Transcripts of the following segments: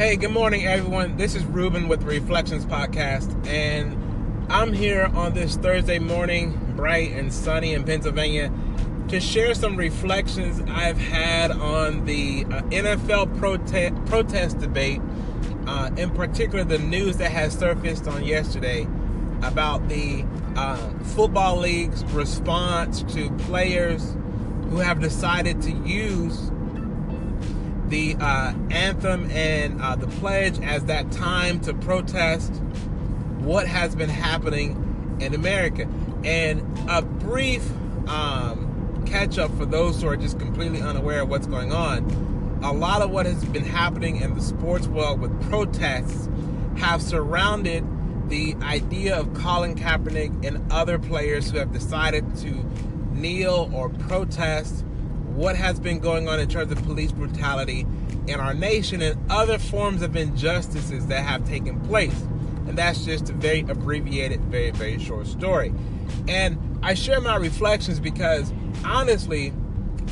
Hey, good morning, everyone. This is Ruben with the Reflections Podcast, and I'm here on this Thursday morning, bright and sunny in Pennsylvania, to share some reflections I've had on the uh, NFL prote- protest debate, uh, in particular, the news that has surfaced on yesterday about the uh, football league's response to players who have decided to use the uh, anthem and uh, the pledge as that time to protest what has been happening in America. And a brief um, catch up for those who are just completely unaware of what's going on. A lot of what has been happening in the sports world with protests have surrounded the idea of Colin Kaepernick and other players who have decided to kneel or protest what has been going on in terms of police brutality in our nation and other forms of injustices that have taken place. And that's just a very abbreviated, very, very short story. And I share my reflections because honestly,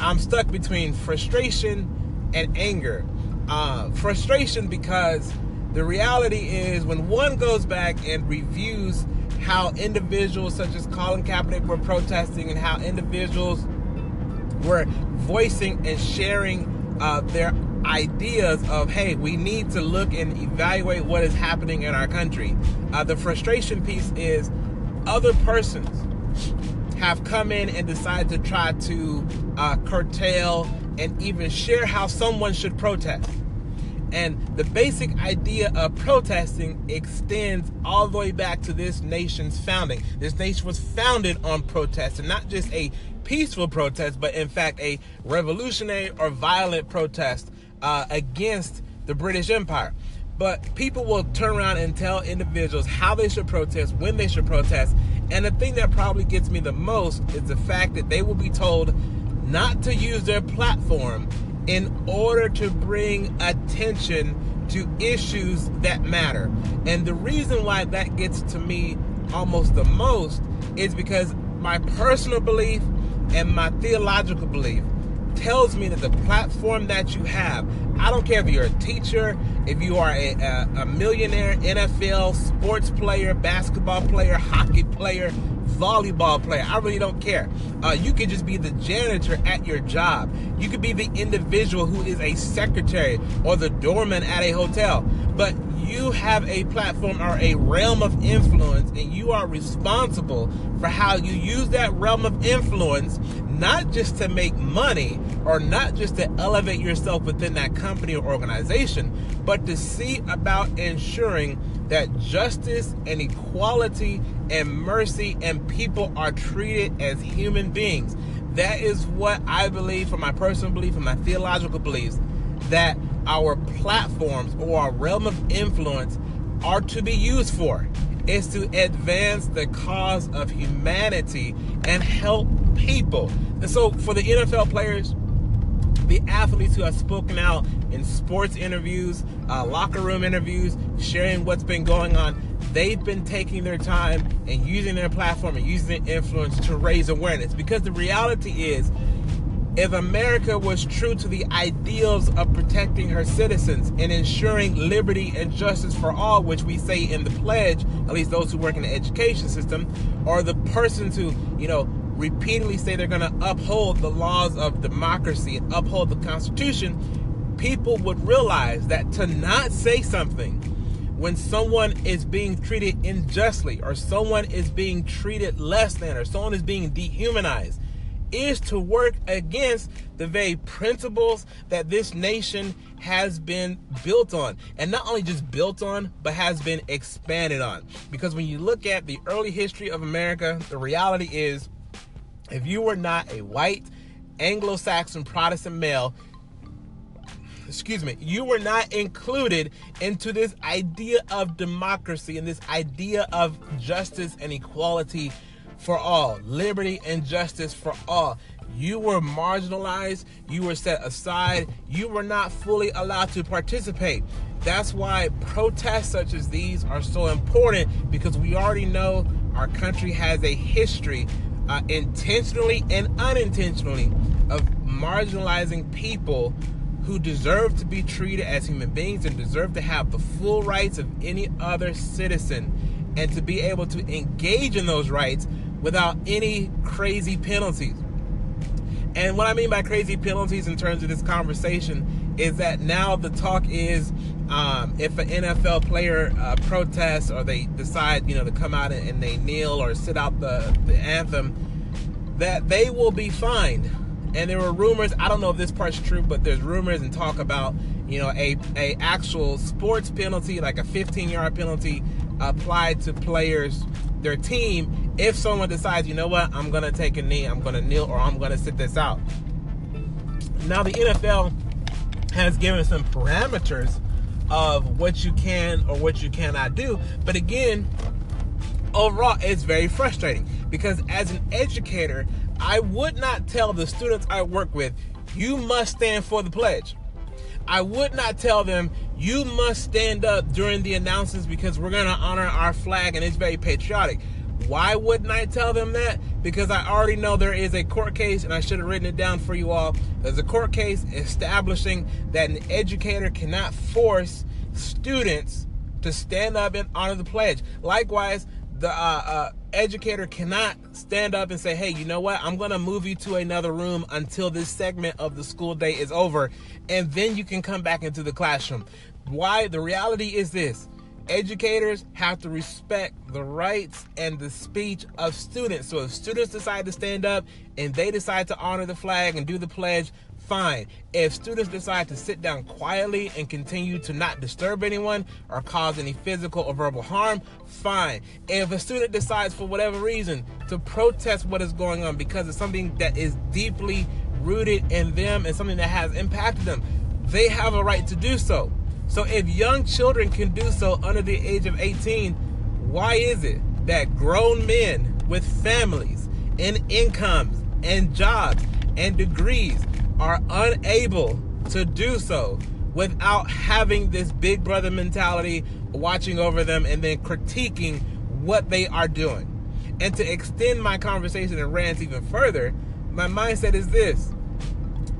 I'm stuck between frustration and anger. Uh, frustration because the reality is when one goes back and reviews how individuals such as Colin Kaepernick were protesting and how individuals were voicing and sharing uh, their ideas of hey we need to look and evaluate what is happening in our country. Uh, the frustration piece is other persons have come in and decided to try to uh, curtail and even share how someone should protest and the basic idea of protesting extends all the way back to this nation's founding. This nation was founded on protest, and not just a peaceful protest, but in fact a revolutionary or violent protest uh, against the British Empire. But people will turn around and tell individuals how they should protest, when they should protest. And the thing that probably gets me the most is the fact that they will be told not to use their platform in order to bring attention to issues that matter. And the reason why that gets to me almost the most is because my personal belief and my theological belief tells me that the platform that you have, I don't care if you're a teacher, if you are a, a, a millionaire NFL sports player, basketball player, hockey player, volleyball player. I really don't care. Uh, you could just be the janitor at your job. You could be the individual who is a secretary or the doorman at a hotel. But you have a platform or a realm of influence, and you are responsible for how you use that realm of influence, not just to make money or not just to elevate yourself within that company or organization, but to see about ensuring that justice and equality and mercy and people are treated as human beings. That is what I believe, from my personal belief and my theological beliefs, that our platforms or our realm of influence are to be used for. Is to advance the cause of humanity and help people. And so, for the NFL players, the athletes who have spoken out in sports interviews, uh, locker room interviews, sharing what's been going on, they've been taking their time and using their platform and using their influence to raise awareness. Because the reality is, if America was true to the ideals of protecting her citizens and ensuring liberty and justice for all, which we say in the pledge, at least those who work in the education system, or the persons who, you know, repeatedly say they're going to uphold the laws of democracy and uphold the Constitution, people would realize that to not say something when someone is being treated unjustly or someone is being treated less than or someone is being dehumanized is to work against the very principles that this nation has been built on. And not only just built on, but has been expanded on. Because when you look at the early history of America, the reality is if you were not a white Anglo Saxon Protestant male, excuse me, you were not included into this idea of democracy and this idea of justice and equality for all, liberty and justice for all. You were marginalized, you were set aside, you were not fully allowed to participate. That's why protests such as these are so important because we already know our country has a history uh, intentionally and unintentionally of marginalizing people who deserve to be treated as human beings and deserve to have the full rights of any other citizen and to be able to engage in those rights without any crazy penalties. And what I mean by crazy penalties in terms of this conversation is that now the talk is um, if an NFL player uh, protests or they decide, you know, to come out and they kneel or sit out the, the anthem, that they will be fined. And there were rumors. I don't know if this part's true, but there's rumors and talk about, you know, a a actual sports penalty, like a 15 yard penalty, applied to players, their team, if someone decides, you know what, I'm gonna take a knee, I'm gonna kneel, or I'm gonna sit this out. Now the NFL has given some parameters of what you can or what you cannot do. But again, overall, it's very frustrating because as an educator, I would not tell the students I work with, you must stand for the pledge. I would not tell them, you must stand up during the announcements because we're going to honor our flag and it's very patriotic. Why wouldn't I tell them that? Because I already know there is a court case, and I should have written it down for you all. There's a court case establishing that an educator cannot force students to stand up and honor the pledge. Likewise, the uh, uh, educator cannot stand up and say, hey, you know what? I'm going to move you to another room until this segment of the school day is over, and then you can come back into the classroom. Why? The reality is this educators have to respect the rights and the speech of students. So if students decide to stand up and they decide to honor the flag and do the pledge, fine. If students decide to sit down quietly and continue to not disturb anyone or cause any physical or verbal harm, fine. If a student decides for whatever reason to protest what is going on because it's something that is deeply rooted in them and something that has impacted them, they have a right to do so. So if young children can do so under the age of 18, why is it that grown men with families and incomes and jobs and degrees are unable to do so without having this big brother mentality watching over them and then critiquing what they are doing. And to extend my conversation and rant even further, my mindset is this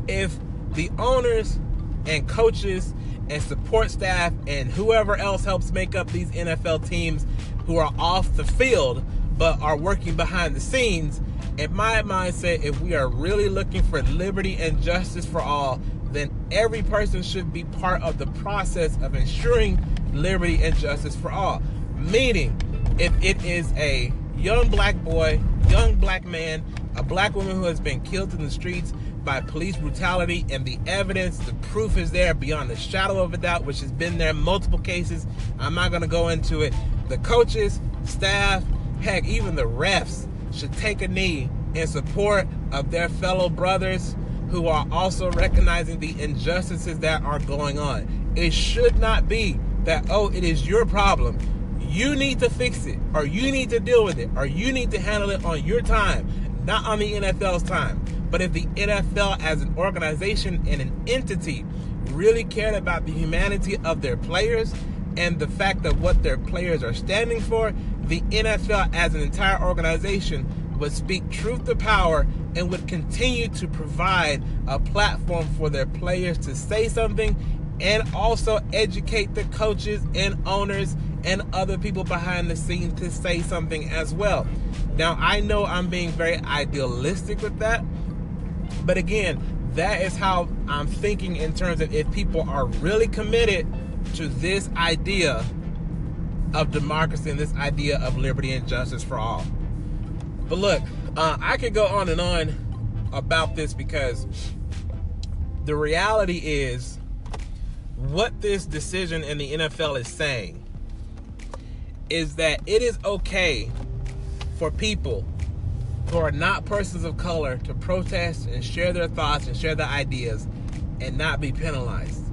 if the owners and coaches and support staff and whoever else helps make up these NFL teams who are off the field but are working behind the scenes in my mindset, if we are really looking for liberty and justice for all, then every person should be part of the process of ensuring liberty and justice for all. Meaning, if it is a young black boy, young black man, a black woman who has been killed in the streets by police brutality, and the evidence, the proof is there beyond the shadow of a doubt, which has been there multiple cases. I'm not going to go into it. The coaches, staff, heck, even the refs should take a knee in support of their fellow brothers who are also recognizing the injustices that are going on. It should not be that, oh, it is your problem. You need to fix it, or you need to deal with it, or you need to handle it on your time, not on the NFL's time. But if the NFL as an organization and an entity really cared about the humanity of their players and the fact of what their players are standing for, the NFL as an entire organization would speak truth to power and would continue to provide a platform for their players to say something and also educate the coaches and owners and other people behind the scenes to say something as well. Now, I know I'm being very idealistic with that, but again, that is how I'm thinking in terms of if people are really committed to this idea of democracy and this idea of liberty and justice for all. But look, uh, I could go on and on about this because the reality is what this decision in the NFL is saying is that it is okay for people who are not persons of color to protest and share their thoughts and share their ideas and not be penalized.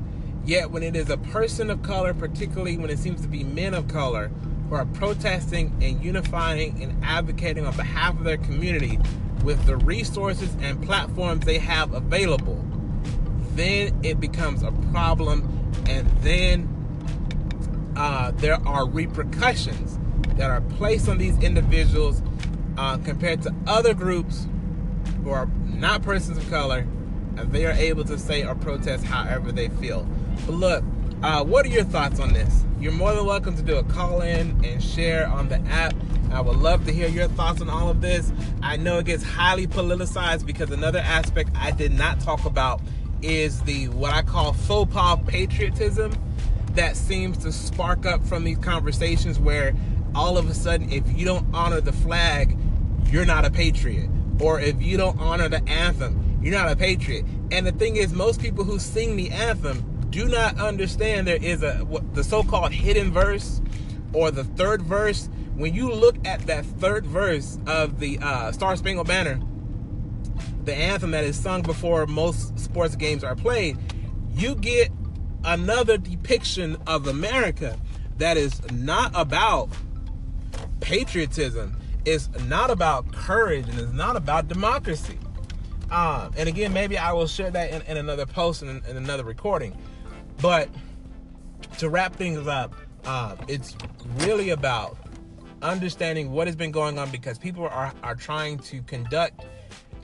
Yet, when it is a person of color, particularly when it seems to be men of color, who are protesting and unifying and advocating on behalf of their community with the resources and platforms they have available, then it becomes a problem, and then uh, there are repercussions that are placed on these individuals uh, compared to other groups who are not persons of color and they are able to say or protest however they feel. But look, uh, what are your thoughts on this? You're more than welcome to do a call in and share on the app. I would love to hear your thoughts on all of this. I know it gets highly politicized because another aspect I did not talk about is the what I call faux pas patriotism that seems to spark up from these conversations where all of a sudden, if you don't honor the flag, you're not a patriot. Or if you don't honor the anthem, you're not a patriot. And the thing is, most people who sing the anthem do not understand there is a what, the so-called hidden verse or the third verse. When you look at that third verse of the uh, Star Spangled Banner, the anthem that is sung before most sports games are played, you get another depiction of America that is not about patriotism. It's not about courage and it's not about democracy. Um, and again, maybe I will share that in, in another post and in, in, another recording. But to wrap things up, uh, it's really about understanding what has been going on because people are, are trying to conduct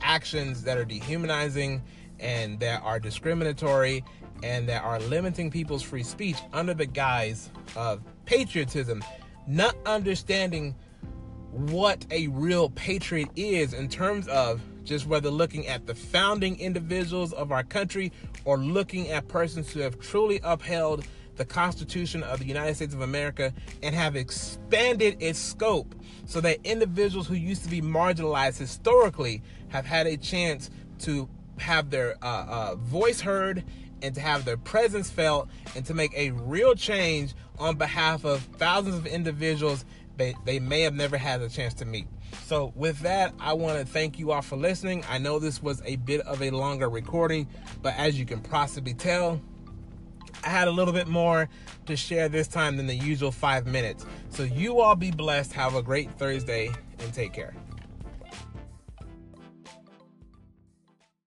actions that are dehumanizing and that are discriminatory and that are limiting people's free speech under the guise of patriotism, not understanding what a real patriot is in terms of just whether looking at the founding individuals of our country or looking at persons who have truly upheld the Constitution of the United States of America and have expanded its scope so that individuals who used to be marginalized historically have had a chance to have their uh, uh, voice heard and to have their presence felt and to make a real change on behalf of thousands of individuals they, they may have never had a chance to meet. So, with that, I want to thank you all for listening. I know this was a bit of a longer recording, but as you can possibly tell, I had a little bit more to share this time than the usual five minutes. So, you all be blessed. Have a great Thursday and take care.